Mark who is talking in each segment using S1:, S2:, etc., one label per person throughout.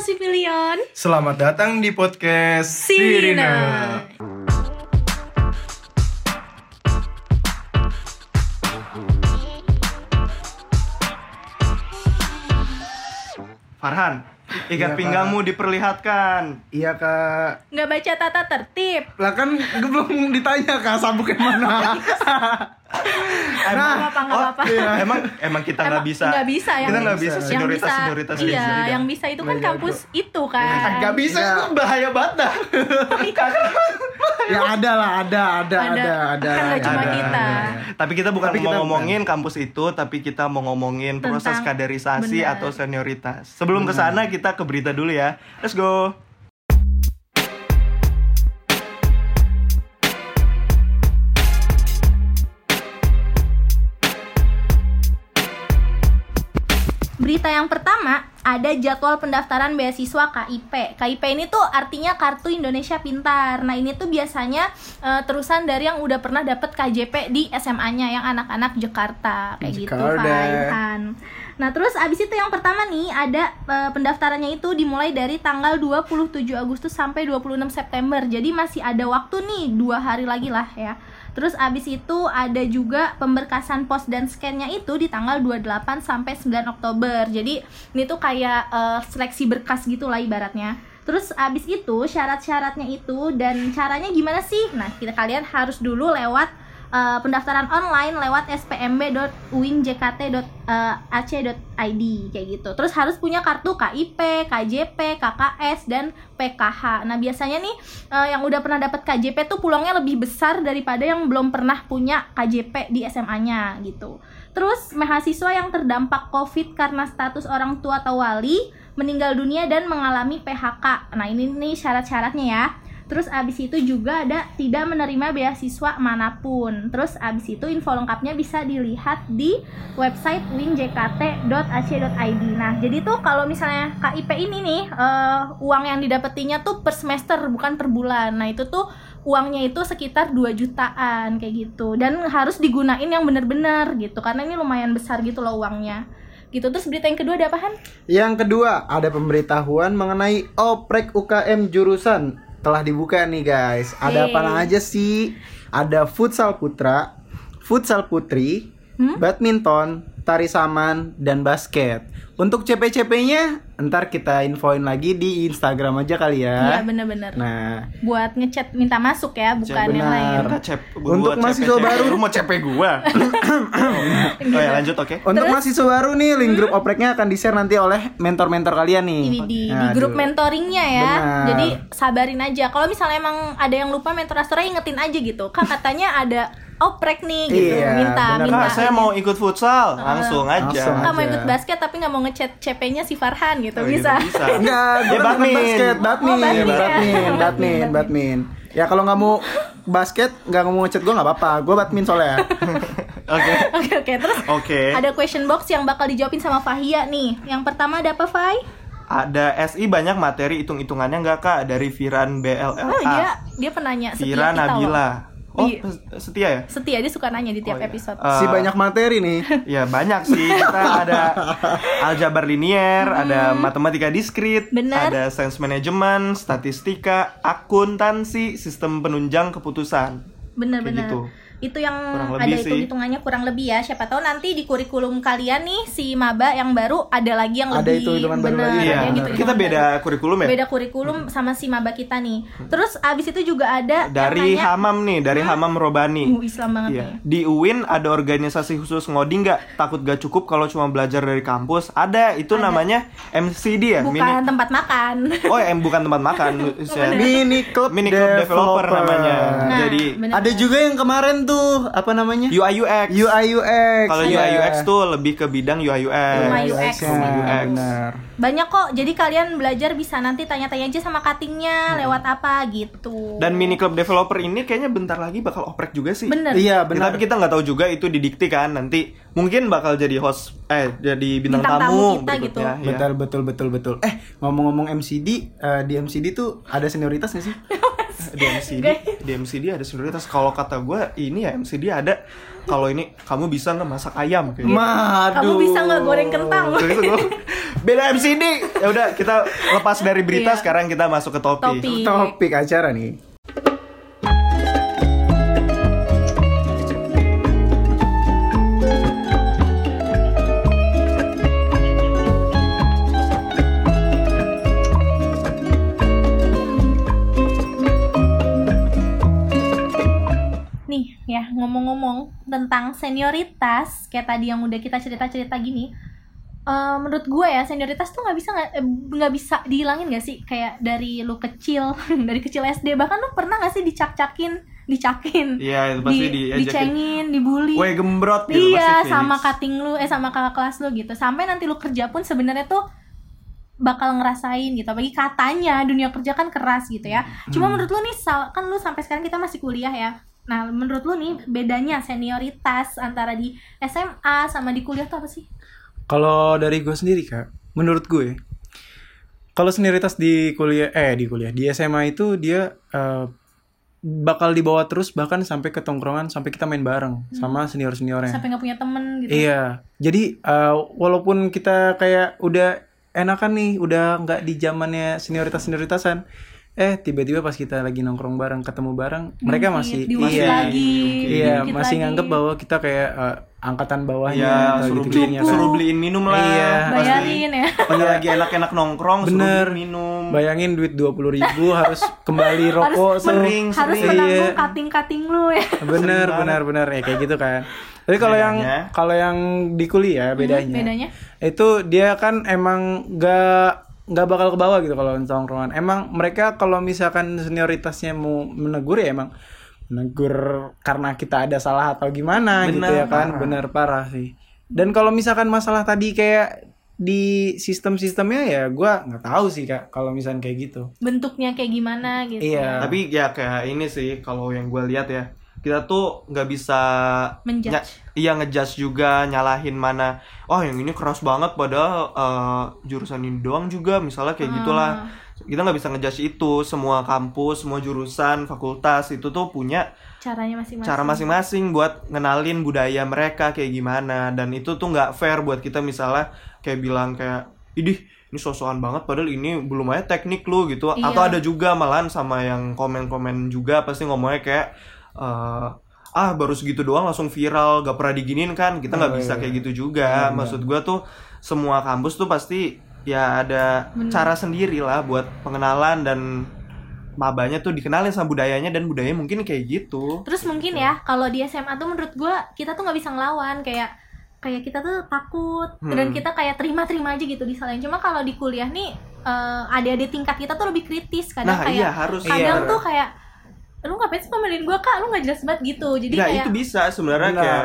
S1: Sipilion.
S2: Selamat datang di podcast
S1: Sirina.
S3: Farhan, ikat
S2: Iya,
S3: pinggangmu diperlihatkan.
S2: Iya kak.
S1: Nggak baca tata tertib.
S2: Lah kan gue belum ditanya kak sabuknya mana.
S1: Nggak apa-apa, nggak
S3: oh,
S1: apa-apa.
S3: iya. Emang emang kita nggak bisa.
S1: nggak bisa yang
S3: Kita nggak
S2: bisa.
S3: bisa
S2: Yang
S3: senioritas
S1: bisa,
S3: senioritas
S1: iya,
S3: sini,
S1: yang bisa itu kan
S2: Nggak
S1: kampus itu
S2: Kan nggak bisa
S3: Itu
S2: itu.
S3: bahaya banget dah.
S2: Ya ada lah ada ada
S1: Ada.
S2: ada ada.
S1: Kan cuma
S2: ada,
S1: kita.
S2: ada.
S3: Tapi kita bukan
S2: Tapi
S3: mau
S2: kita
S3: ngomongin kampus itu, tapi kita mau ngomongin proses
S1: Tentang-
S3: kaderisasi
S1: benar.
S3: atau senioritas. Sebelum ke sana kita ke berita dulu ya. Let's go.
S1: Berita yang pertama, ada jadwal pendaftaran beasiswa KIP. KIP ini tuh artinya Kartu Indonesia Pintar. Nah, ini tuh biasanya eh, terusan dari yang udah pernah dapet KJP di SMA-nya yang anak-anak Jakarta kayak gitu,
S2: Jakarta.
S1: Farhan. Nah, terus abis itu yang pertama nih ada eh, pendaftarannya itu dimulai dari tanggal 27 Agustus sampai 26 September. Jadi masih ada waktu nih dua hari lagi lah ya. Terus abis itu ada juga pemberkasan pos dan scan-nya itu di tanggal 28 sampai 9 Oktober. Jadi ini tuh kayak eh, seleksi berkas gitu lah ibaratnya. Terus abis itu syarat-syaratnya itu dan caranya gimana sih? Nah kita kalian harus dulu lewat eh, pendaftaran online lewat spmb.uinjkt.ac.id kayak gitu. Terus harus punya kartu KIP, KJP, KKS dan PKH. Nah, biasanya nih eh, yang udah pernah dapat KJP tuh pulangnya lebih besar daripada yang belum pernah punya KJP di SMA-nya gitu. Terus mahasiswa yang terdampak COVID karena status orang tua atau wali meninggal dunia dan mengalami PHK. Nah, ini nih syarat-syaratnya ya. Terus abis itu juga ada tidak menerima beasiswa mana pun. Terus abis itu info lengkapnya bisa dilihat di website winjkt.ac.id. Nah, jadi tuh kalau misalnya KIP ini nih eh, uang yang didapetinya tuh per semester bukan per bulan. Nah, itu tuh uangnya itu sekitar 2 jutaan kayak gitu. Dan harus digunain yang bener-bener gitu karena ini lumayan besar gitu loh uangnya. Gitu. Terus berita yang kedua ada apaan?
S2: Yang kedua ada pemberitahuan mengenai oprek UKM jurusan telah dibuka nih guys. Ada apa aja sih? Ada futsal putra, futsal putri,
S1: Hmm?
S2: badminton, tari saman, dan basket. Untuk CP-CP-nya ntar kita infoin lagi di Instagram aja kali
S1: Iya,
S2: ya.
S1: bener-bener.
S2: Nah,
S1: Buat ngechat minta masuk ya, bukan yang
S2: Benar.
S1: lain.
S3: Cep,
S2: Untuk mahasiswa
S3: CP.
S2: baru.
S3: Lu mau CP gua. oh ya lanjut oke.
S2: untuk
S1: Terus?
S2: mahasiswa baru nih, link grup opreknya akan di-share nanti oleh mentor-mentor kalian nih.
S1: Ini di, di
S2: Nah,
S1: grup
S2: aduh.
S1: mentoringnya ya.
S2: Benar.
S1: Jadi sabarin aja. Kalau misalnya emang ada yang lupa mentor Astora ingetin aja gitu. Kak katanya ada oprek nih gitu.
S2: Iya,
S1: minta
S2: benar.
S1: minta.
S3: Kak, saya mau ikut futsal. Langsung aja.
S2: Langsung
S1: Kak mau ikut basket tapi nggak mau ngechat CP-nya si Farhan gitu.
S3: Oh, gitu,
S1: bisa.
S3: bisa.
S2: Enggak, gue
S3: Ya,
S2: kan bukan
S3: badmin.
S2: basket, badmin,
S1: Oh, badmin ya.
S2: badmin,
S1: Badmin,
S2: badmin, badmin. Ya kalau nggak mau basket, nggak mau ngechat gue nggak apa-apa. Gue badmin soalnya.
S3: Oke.
S1: Oke oke terus
S3: Oke.
S1: ada question box yang bakal dijawabin sama Fahia nih. Yang pertama ada apa Fai?
S3: Ada SI banyak materi hitung-hitungannya nggak kak dari Viran BLLA.
S1: Oh dia dia penanya setia
S3: Vira
S1: kita loh.
S3: Oh,
S1: Iya.
S3: setia ya?
S1: Setia dia suka nanya di tiap
S3: Oh, iya.
S1: episode.
S3: Eh,
S2: si banyak materi nih.
S3: Ya banyak sih. Kita ada aljabar linier, ada matematika diskrit,
S1: Bener.
S3: ada sains manajemen, statistika, akuntansi, sistem penunjang keputusan.
S1: Bener-bener.
S3: gitu.
S1: Itu yang
S3: Kurang
S1: ada
S3: lebih sih.
S1: hitung-hitungannya kurang lebih ya. Siapa tahu nanti di kurikulum kalian nih si maba yang baru ada lagi yang
S2: Ada
S1: lebih
S2: baru
S1: bener,
S2: lagi.
S1: ada
S3: Iya.
S1: yang hitung-hitungan
S3: Kita beda
S1: baru.
S3: kurikulum ya.
S1: Beda kurikulum sama si maba kita nih. Terus abis itu juga ada yang
S3: Dari
S1: nanya-
S3: Hamam nih, dari Hamam Robani.
S1: Uh, Islam banget
S3: Iya.
S1: nih.
S3: Di UIN ada organisasi khusus ngoding nggak? Takut gak cukup kalau cuma belajar dari kampus? Ada, itu
S1: Ada.
S3: namanya MCD ya?
S1: Bukan
S3: Mini-
S1: tempat makan.
S3: Oh, em bukan tempat makan.
S2: Mini club,
S3: Mini club developer, namanya.
S1: Nah,
S3: Jadi
S1: bener.
S2: Ada juga yang kemarin tuh apa namanya?
S3: UI UX.
S2: UI UX.
S3: Kalau
S2: Iya.
S3: UI UX tuh lebih ke bidang UI UX.
S1: Rumah UX.
S2: ya,
S3: Rumah UX.
S2: benar.
S1: Banyak kok. Jadi kalian belajar bisa nanti tanya-tanya aja sama cuttingnya lewat apa gitu.
S3: Dan mini club developer ini kayaknya bentar lagi bakal oprek juga sih.
S1: bener.
S2: Iya,
S3: Ya,
S2: benar.
S3: tapi kita nggak tahu juga itu didikti kan nanti mungkin bakal jadi host eh jadi bintang,
S1: Bintang tamu
S3: tamu,
S1: kita gitu.
S3: Iya.
S2: Betul betul betul betul. Eh ngomong-ngomong MCD eh, di MCD tuh ada senioritas gak sih?
S3: di MCD di MCD ada senioritas kalau kata gue ini ya MCD ada kalau ini kamu bisa nggak masak ayam kayak gitu.
S2: Madu.
S1: Kamu bisa nggak goreng kentang?
S3: Itu gua, beda MCD ya udah kita lepas dari berita
S1: Iya.
S3: sekarang kita masuk ke topik
S1: Topik.
S2: Topik acara nih.
S1: Ya ngomong-ngomong tentang senioritas kayak tadi yang udah kita cerita-cerita gini. eh, menurut gue ya senioritas tuh nggak bisa nggak eh, bisa dihilangin gak sih? Kayak dari lu kecil dari kecil SD bahkan lu pernah gak sih dicak-cakin dicakin
S3: Iya, itu pasti
S1: di, dicengin dibully?
S3: Weh gembrot gitu
S1: iya
S3: pasti
S1: sama cutting lu eh sama kakak kelas lu gitu. Sampai nanti lu kerja pun sebenarnya tuh bakal ngerasain gitu. Bagi katanya dunia kerja kan keras gitu ya. Cuma menurut lu nih kan lu sampai sekarang kita masih kuliah ya nah menurut lu nih bedanya senioritas antara di SMA sama di kuliah tuh apa sih?
S2: Kalau dari gue sendiri kak, menurut gue, kalau senioritas di kuliah, eh di kuliah di SMA itu dia eh, bakal dibawa terus bahkan sampai ke tongkrongan sampai kita main bareng sama senior seniornya.
S1: sampai nggak punya temen gitu?
S2: Iya, jadi eh, walaupun kita kayak udah enakan nih, udah nggak di zamannya senioritas senioritasan, eh tiba-tiba pas kita lagi nongkrong bareng, ketemu bareng, mereka
S1: Mungkin
S2: masih
S1: diusir
S2: iya,
S1: lagi
S2: iya
S1: dikit
S2: masih
S1: lagi.
S2: nganggep bahwa kita kayak eh, angkatan bawahnya
S3: Iya,
S2: atau
S3: suruh
S2: gitu
S3: beliin, suruh beliin minum lah.
S2: Iya,
S1: bayarin ya
S3: Pada lagi enak-enak nongkrong, suruh
S2: Bener.
S3: beliin minum.
S2: Bayangin duit dua puluh ribu harus kembali rokok
S1: harus
S2: se-
S3: sering,
S1: harus
S3: sering.
S1: menanggung
S2: Iya.
S1: cutting cutting lu ya
S2: bener
S3: Sering
S2: bener bener ya kayak gitu kan. Tapi kalau yang kalau yang di kuliah bedanya,
S1: bedanya
S2: itu dia kan emang gak nggak bakal ke bawah gitu kalau tongkrongan. Emang mereka kalau misalkan senioritasnya mau menegur ya emang menegur karena kita ada salah atau gimana gitu
S3: Bener,
S2: ya kan.
S3: parah.
S2: Bener parah sih. Dan kalau misalkan masalah tadi kayak di sistem-sistemnya ya gua nggak tahu sih kak kalau misalkan kayak gitu.
S1: bentuknya kayak gimana gitu
S2: Iya.
S3: Tapi ya kayak ini sih kalau yang gue lihat ya kita tuh nggak bisa
S1: Menjudge.
S3: iya ngejudge juga nyalahin mana. Oh yang ini keras banget padahal eh, jurusan ini doang juga misalnya kayak gitulah. Kita nggak bisa ngejudge itu. Semua kampus semua jurusan fakultas itu tuh punya
S1: caranya masing-masing.
S3: cara masing-masing buat ngenalin budaya mereka kayak gimana. Dan itu tuh nggak fair buat kita misalnya kayak bilang kayak idih ini sosokan banget padahal ini belum aja teknik lu gitu.
S1: Iya.
S3: atau ada juga malahan sama yang komen-komen juga pasti ngomongnya kayak eh, ah baru segitu doang langsung viral gak pernah diginin kan kita nggak
S2: Oh,
S3: bisa
S2: iya.
S3: kayak gitu juga maksud gua tuh semua kampus tuh pasti ya ada cara sendiri lah buat pengenalan dan mabanya tuh dikenalin sama budayanya dan budayanya mungkin kayak gitu
S1: Terus mungkin ya kalau di SMA tuh menurut gua kita tuh nggak bisa ngelawan kayak kayak kita tuh takut dan
S3: Hmm.
S1: kita kayak terima-terima aja gitu disalahin. Cuma kalau di kuliah nih eh, adik-adik tingkat kita tuh lebih kritis kadang
S3: Nah,
S1: kayak
S3: iya, harus.
S1: kadang
S3: Iya.
S1: tuh kayak lu ngapain sih ngomelin gua kak lu nggak jelas banget gitu jadi
S3: Nah
S1: kayak
S3: itu bisa sebenarnya
S2: Benar.
S3: kayak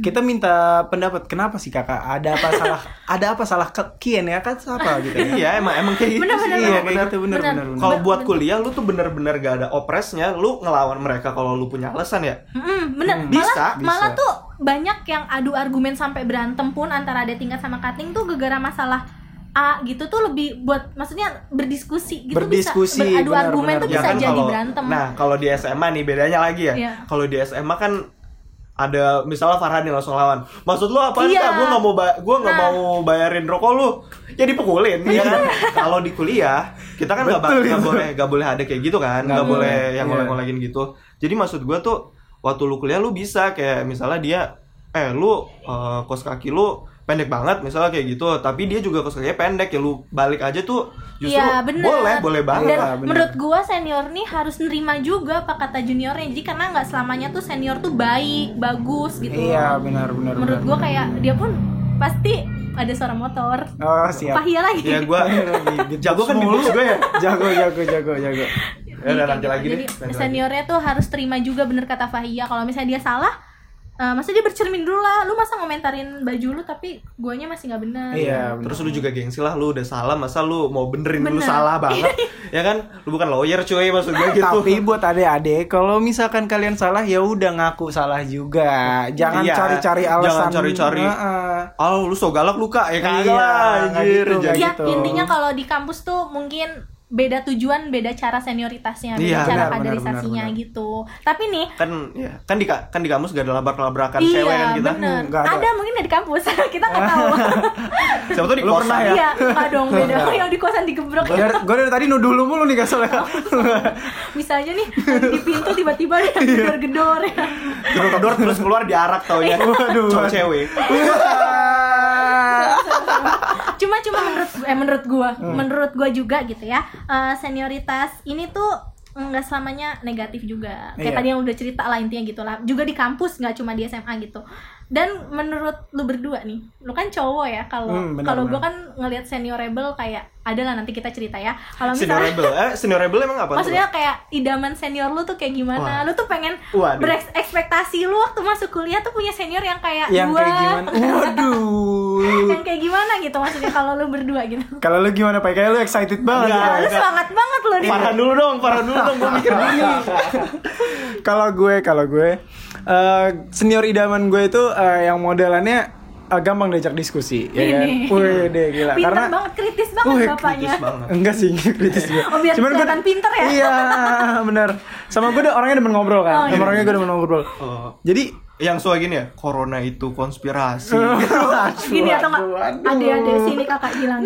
S2: Kita minta pendapat kenapa sih kakak? Ada apa salah? ada apa salah ke Kian ya kan apa gitu ya?
S3: iya emang emang kayak gitu
S1: Bener,
S3: sih.
S1: bener,
S2: Iya
S3: Iya,
S2: kayak
S3: bener.
S2: gitu bener
S1: Bener.
S2: bener. bener.
S3: Kalau buat
S1: bener.
S3: kuliah lu tuh bener-bener gak ada opresnya, lu ngelawan mereka kalau lu punya alasan ya.
S1: Mm, bener
S2: Hmm,
S1: malah
S3: bisa,
S1: malah
S2: bisa.
S1: tuh banyak yang adu argumen sampai berantem pun antara ada tingkat sama cutting tuh gara-gara masalah A gitu tuh lebih buat maksudnya berdiskusi gitu
S2: Berdiskusi,
S1: bisa beradu
S2: benar,
S1: argumen
S2: benar.
S1: tuh
S2: Ya
S1: bisa
S3: kan
S1: jadi
S3: kalau-
S1: berantem
S3: Nah, kalau di SMA nih bedanya lagi ya.
S1: Iya.
S3: Kalau di SMA kan ada misalnya Farhan nih langsung lawan. Maksud lu apa
S1: Iya.
S3: Kak? Gua nggak mau ba- gua nggak
S1: Nah.
S3: mau bayarin rokok lu. Ya dipukulin ya kan. Kalau di kuliah kita kan nggak nggak
S2: itu.
S3: boleh nggak boleh ada kayak gitu kan.
S2: Nggak boleh
S3: yang
S2: iya.
S3: ngoleh-ngolehin gitu. Jadi maksud gua tuh waktu lu kuliah lu bisa kayak misalnya dia eh lu eh, kos kaki lu pendek banget misalnya kayak gitu tapi dia juga kos kakinya pendek ya lu balik aja tuh justru
S1: Iya bener
S3: boleh boleh banget
S1: Dan
S2: Iya, bener.
S1: menurut gua senior nih harus nerima juga apa kata juniornya Jadi karena nggak selamanya tuh senior tuh baik, bagus gitu
S2: Iya benar benar.
S1: Menurut
S2: benar.
S1: gua kayak dia pun pasti ada suara motor
S2: Oh siap.
S1: Pahia lagi
S3: ya gua jago kan di bus gue ya
S2: jago jago jago jago.
S3: Ya udah lanjut
S1: gitu.
S3: lagi deh.
S1: Jadi
S3: lagi.
S1: seniornya tuh harus terima juga bener kata Fahia Kalau misalnya dia salah eh, masa dia bercermin dulu lah Lu masa ngomentarin baju lu tapi guanya masih nggak bener
S2: Iya. benar.
S3: Terus lu juga gengsi lah, lu udah salah, masa lu mau benerin lu
S1: Bener.
S3: salah banget Ya kan, lu bukan lawyer cuy maksud gue gitu
S2: Tapi buat adik-adik, kalau misalkan kalian salah ya udah ngaku salah juga. Jangan
S3: Iya,
S2: cari-cari alasan.
S3: jangan cari-cari.
S2: Heeh.
S3: Oh lu so galak lu kak, ya kagak
S2: Iya,
S3: lah
S2: nggak
S3: anjir
S2: gitu,
S3: Jadi-
S1: Ya
S2: gitu.
S1: intinya kalau di kampus tuh mungkin beda tujuan beda cara senioritasnya beda
S3: Iya,
S1: cara
S2: benar,
S1: kaderisasinya
S2: benar, benar.
S1: gitu. Tapi nih
S3: kan ya kan di kan di kamus gak ada labrak-labrakan
S1: iya
S3: cewek kan kita?
S1: bener.
S2: Hmm, ada.
S1: ada. mungkin di kampus. Kita nggak tahu.
S3: Siapa tuh di kosan
S2: pernah ya?
S1: iya nggak dong beda. Yang di kosan digebrek
S2: gue dari, gua dari tadi nuduh lu mulu nih
S1: bisa aja nih di pintu tiba-tiba ada yang gedor-gedor. Ya
S3: gedor terus keluar diarak taunya.
S2: Waduh.
S3: cowok cewek
S1: cuma cuma menurut eh menurut gua.
S2: Hmm.
S1: menurut gua juga gitu ya. Eh, senioritas ini tuh nggak selamanya negatif juga. Kayak
S2: Iya.
S1: tadi yang udah cerita lah intinya gitu lah juga di kampus nggak cuma di SMA gitu. Dan menurut lu berdua nih lu kan cowok ya kalau
S2: Hmm,
S1: kalau
S2: benar.
S1: kan ngelihat seniorable kayak ada lah nanti kita cerita ya. Kalau misalnya
S3: seniorable eh seniorable emang apa tuh?
S1: maksudnya kayak idaman senior lu tuh kayak gimana?
S3: Wah.
S1: lu tuh pengen berekspektasi lu waktu masuk kuliah tuh punya senior yang kayak
S2: yang
S1: gua.
S2: kayak gimana? Waduh
S1: yang kayak gimana gitu maksudnya kalau lu berdua gitu?
S2: Kalau lu gimana pak? Kayak lu excited banget.
S3: Enggak.
S2: Pak.
S1: lu semangat banget lu nih.
S3: Farhan dulu dong, Farhan dulu dong, gue mikir gini
S2: kalau gue kalau gue eh, senior idaman gue itu eh, yang modelannya eh, gampang diajak diskusi ya kan. Wih deh gila.
S1: Pinter
S2: karena
S1: banget kritis banget
S2: Wih,
S1: bapaknya.
S3: Kritis banget.
S2: Enggak sih kritis juga.
S1: Oh, biar
S2: gue
S1: kelihatan pinter ya?
S2: iya benar sama gue udah orangnya demen ngobrol kan?
S1: Oh, iya.
S2: sama orangnya gue demen ngobrol.
S3: Oh.
S2: jadi
S3: yang suka gini ya, corona itu konspirasi.
S1: Gini atau enggak
S2: Aduh, aduh.
S1: ade-ade sini kakak bilang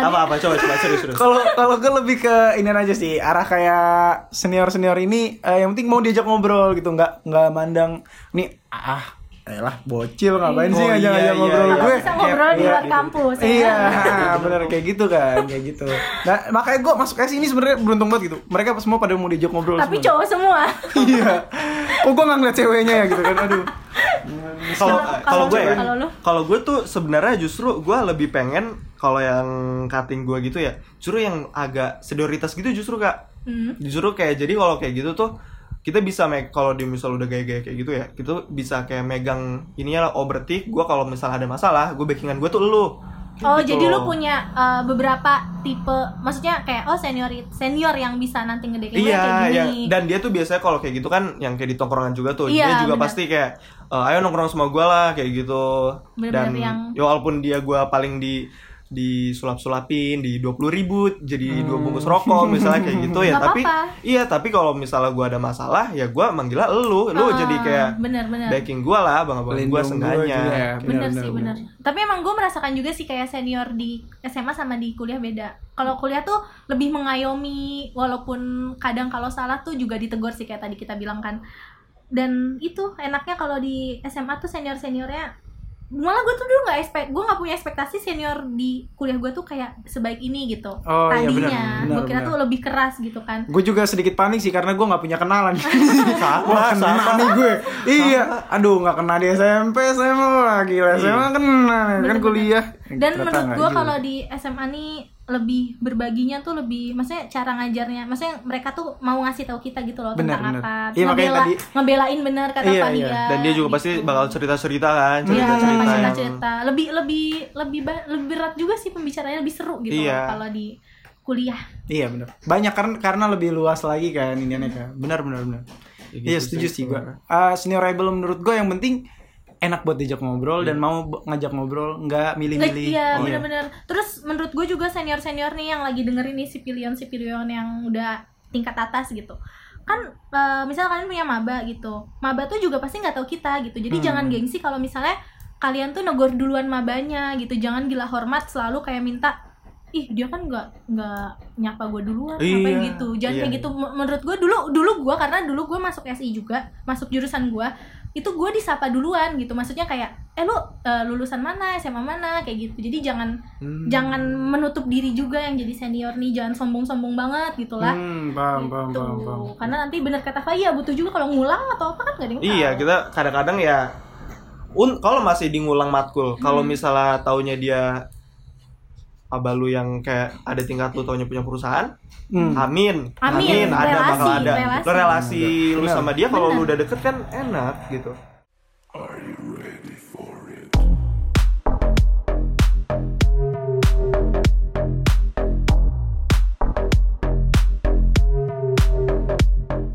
S3: Apa-apa, coba, coba, serius, serius.
S2: Kalau kalau gue lebih ke ini aja sih arah kayak senior senior ini eh, yang penting mau diajak ngobrol gitu nggak nggak mandang nih ah lah bocil ngapain sih
S3: Oh,
S2: ngajak
S3: iya,
S2: ngajak
S3: iya,
S2: ngobrol
S3: iya.
S2: gue?
S1: Bisa ngobrol di
S2: Iya,
S1: luar kampus ya.
S2: Iya bener kayak gitu kan kayak gitu. Nah makanya gue masuk ke sini sebenarnya beruntung banget gitu. Mereka semua pada mau diajak ngobrol
S1: tapi
S2: semua.
S1: cowok semua.
S2: Iya. Kok gue nggak ngeliat ceweknya ya gitu kan? Aduh.
S3: Kalau
S1: Kalau-
S3: kalau gue ya
S1: kalau lu?
S3: kalau gue tuh sebenarnya justru gue lebih pengen kalau yang cutting gue gitu ya justru yang agak senioritas gitu justru kak.
S1: Hmm.
S3: justru kayak jadi kalau kayak gitu tuh kita bisa kalau di misal udah gaya-gaya kayak gitu ya kita bisa kayak megang ininya lah oh berarti gue kalau misal ada masalah gue backingan gue tuh lu Kayak
S1: Oh
S3: gitu
S1: jadi lu punya uh, beberapa tipe maksudnya kayak oh senior senior yang bisa nanti ngedekin gue
S3: Iya,
S1: kayak
S3: iya.
S1: gini.
S3: Dan dia tuh biasanya kalau kayak gitu kan yang kayak di tongkrongan juga tuh.
S1: Iya,
S3: dia juga
S1: benar.
S3: pasti kayak "Eh, ayo nongkrong sama gua lah kayak gitu.
S1: Benar-benar
S3: Dan
S1: yang-
S3: ya walaupun dia gua paling di di sulap-sulapin di dua puluh ribu jadi dua bungkus rokok misalnya kayak gitu ya.
S1: Nggak
S3: tapi
S1: apa-apa.
S3: iya tapi kalau misalnya gua ada masalah ya gua manggil lu. Lu
S1: Ah,
S3: jadi kayak
S1: bener-bener.
S3: backing gua lah bang abang gua sengganya.
S2: ya.
S1: Bener
S2: Benar,
S1: sih
S2: benar,
S1: bener tapi emang gue merasakan juga sih kayak senior di SMA sama di kuliah beda. Kalau kuliah tuh lebih mengayomi walaupun kadang kalau salah tuh juga ditegur sih kayak tadi kita bilang kan. Dan itu enaknya kalau di SMA tuh senior seniornya malah gue tuh dulu nggak expect gue nggak punya ekspektasi senior di kuliah gue tuh kayak sebaik ini gitu.
S2: Oh, iya,
S1: tadinya
S2: benar, benar,
S1: gue kira
S2: benar.
S1: tuh lebih keras gitu kan.
S2: Gue juga sedikit panik sih karena gue nggak punya kenalan.
S3: Sama
S2: Wah kena
S3: sama
S2: nih gue. Iya. Aduh nggak kena di SMP SMA gila SMA kena Kan
S1: Bener-bener.
S2: kuliah
S1: dan
S2: Ternyata
S1: menurut gue kalau di SMA nih lebih berbaginya tuh lebih maksudnya cara ngajarnya maksudnya mereka tuh mau ngasih tahu kita gitu loh
S2: Bener,
S1: tentang
S2: bener.
S1: apa
S2: Iya,
S1: Ngebela-
S2: tadi-
S1: ngebelain bener kata
S2: Iya,
S1: Fania
S2: iya.
S3: dan dia juga pasti
S1: gitu.
S3: bakal cerita-cerita kan
S1: Iya,
S3: cerita-cerita
S1: cerita
S3: yang
S1: cerita lebih lebih lebih ba- lebih berat juga sih pembicaraannya lebih seru gitu
S3: Iya.
S1: kalau di kuliah
S2: Iya benar Banyak karena karena lebih luas lagi kan ini kan Benar benar benar
S3: Ya gitu
S2: Iya setuju sih gue uh, Seniorable menurut gue yang penting Enak buat diajak ngobrol Dan mau ngajak ngobrol Nggak milih-milih.
S1: Iya
S2: Oh,
S1: bener-bener. Terus menurut gue juga senior senior nih yang lagi dengerin nih sipilion sipilion yang udah tingkat atas gitu. Kan eh, misal kalian punya maba gitu maba tuh juga pasti nggak tahu kita gitu. Jadi
S2: Hmm.
S1: jangan gengsi kalau misalnya kalian tuh negor duluan mabanya gitu. Jangan gila hormat selalu kayak minta ih dia kan nggak nggak nyapa gue duluan ngapain
S3: Iya,
S1: gitu? Jangan
S3: iya.
S1: kayak gitu menurut gue dulu dulu gue karena dulu gue masuk SI juga masuk jurusan gue itu gue disapa duluan gitu maksudnya kayak eh lu eh, lulusan mana SMA mana kayak gitu jadi jangan
S2: Hmm.
S1: jangan menutup diri juga yang jadi senior nih jangan sombong-sombong banget gitu lah
S2: Hmm, paham,
S1: Gitu.
S2: paham, paham.
S1: karena nanti bener kata Faya butuh juga kalau ngulang atau apa kan gak ada yang tahu
S3: Iya, kita kadang-kadang ya un kalau masih di ngulang matkul, kalau
S1: Hmm.
S3: misalnya taunya dia apa lu yang kayak ada tingkat lu taunya punya perusahaan,
S2: Hmm.
S3: amin.
S1: Amin,
S3: ada
S1: relasi,
S3: bakal ada.
S1: relasi.
S3: Lu
S2: Benar.
S3: sama dia kalau lu udah deket kan enak gitu.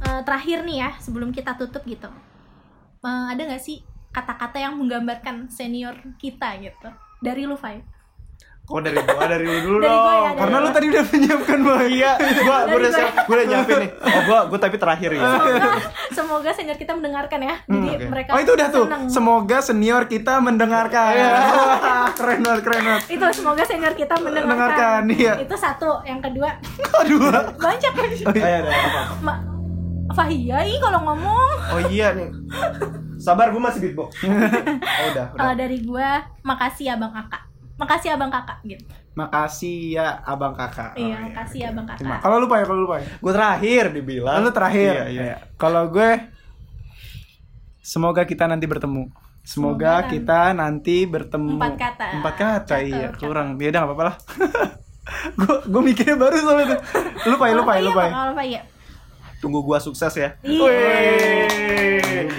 S1: Eh, terakhir nih ya sebelum kita tutup gitu Eh, ada nggak sih kata-kata yang menggambarkan senior kita gitu dari lu Fai
S3: Kok dari gua dari lu dulu
S1: Dari gua ya,
S3: dong.
S1: dari
S2: Karena lu tadi udah menyiapkan boy.
S3: Iya, gua gua udah siap, gua udah nyiapin nih. Oh, gua gua tapi terakhir ya.
S1: semoga semoga senior kita mendengarkan ya jadi
S3: oke.
S1: mereka
S2: Oh itu udah tuh.
S1: seneng.
S2: Semoga senior kita mendengarkan. Wah, keren banget, keren banget.
S1: itu semoga senior kita mendengarkan
S2: Mendengarkan, iya.
S1: itu satu yang kedua
S2: Aduh.
S1: banyak
S3: Ayo, ada apa?
S1: Ma Fahia ih kalau ngomong
S3: Oh iya nih. Sabar, gua masih beatbox. Oh, udah, udah.
S1: kalau dari gua makasih ya bang kakak makasih abang kakak gitu
S2: Makasih ya abang kakak. Oh,
S1: iya makasih ya bang
S2: Terima.
S1: kakak
S2: Kalau lu ya, kalau lu ya.
S3: Gua terakhir dibilang.
S2: Lalu terakhir.
S3: Iya, iya.
S2: Iya. Kalau gue semoga kita nanti bertemu. Semoga,
S1: Semoga
S2: kita nanti bertemu.
S1: Empat kata.
S2: Empat kata
S1: Cakep,
S2: iya, kurang. Ya udah enggak apa-apa lah. gue gue mikirnya baru soalnya itu. Lupa ya, lupa ya, lupa ya.
S1: kalau Fahia
S3: Tunggu gua sukses ya.
S1: Iya.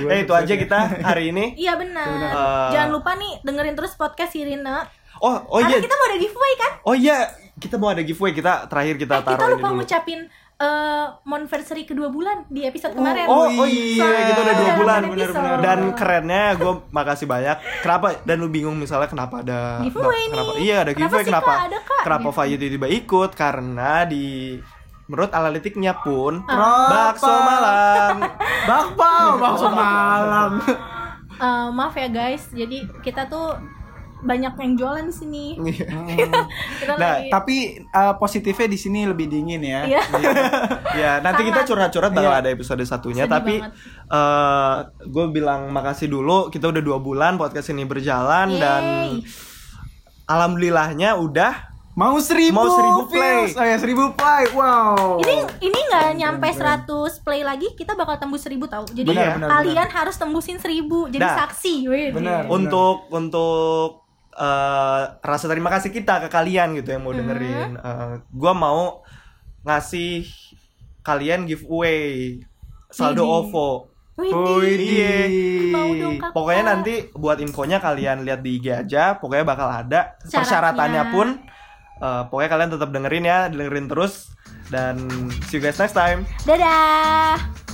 S3: Eh itu aja
S2: ya.
S3: kita hari ini.
S1: iya benar
S3: Eh,
S1: jangan lupa nih dengerin terus podcast Sirina
S3: Oh, oh
S1: karena
S3: iya.
S1: kita mau ada giveaway kan
S3: Oh iya, kita mau ada giveaway. Kita terakhir kita
S1: Eh, kita
S3: taruh ini
S1: lupa
S3: dulu.
S1: ngucapin eh monversary kedua bulan di episode kemarin.
S3: Oh, oh iya, kita udah dua
S1: Iya,
S3: bulan.
S1: bener, bener.
S3: Dan kerennya gue makasih banyak. Kenapa? Dan lu bingung misalnya kenapa ada
S1: Giveaway
S3: kenapa?
S1: nih.
S3: Iya ada
S1: Kenapa
S3: giveaway
S1: sih,
S3: kenapa?
S1: Kak? Ada, Kak?
S3: Kenapa
S1: Gitu.
S3: Fayu tiba-tiba ikut? Karena di menurut analitiknya pun
S2: Ah.
S3: bakso Malang.
S2: Bakpao, bakso Malang.
S1: Eh, maaf ya guys, jadi kita tuh banyak yang jualan di sini. kita
S3: Nah,
S1: lagi
S2: Tapi uh, positifnya di sini lebih dingin ya.
S1: Iya.
S3: ya nanti kita
S1: Sangat.
S3: curhat-curhat bakal
S2: Iya.
S3: ada episode satunya.
S1: Sedih
S3: Tapi
S1: banget.
S3: gue bilang makasih dulu. Kita udah dua bulan podcast ini berjalan dan
S1: Yeay.
S3: alhamdulillahnya udah
S2: Mau seribu,
S3: Mau seribu play.
S2: views. Oh ya seribu play. Wow.
S1: Ini ini nggak nyampe 100 play lagi, kita bakal tembus 1000 tahu. Jadi
S2: Benar, benar,
S1: kalian harus tembusin 1000 jadi
S3: Dah.
S1: saksi. Wih,
S2: Benar.
S3: untuk untuk eh, rasa terima kasih kita ke kalian gitu yang mau dengerin. Eh, gua mau ngasih kalian giveaway saldo
S1: Widih.
S3: OVO.
S1: Mau dong, Kakak.
S3: Pokoknya nanti buat infonya kalian lihat di IG aja. Pokoknya bakal ada
S1: Syaratnya.
S3: persyaratannya pun. eh, pokoknya kalian tetap dengerin ya, dengerin terus. Dan see you guys next time.
S1: Dadah.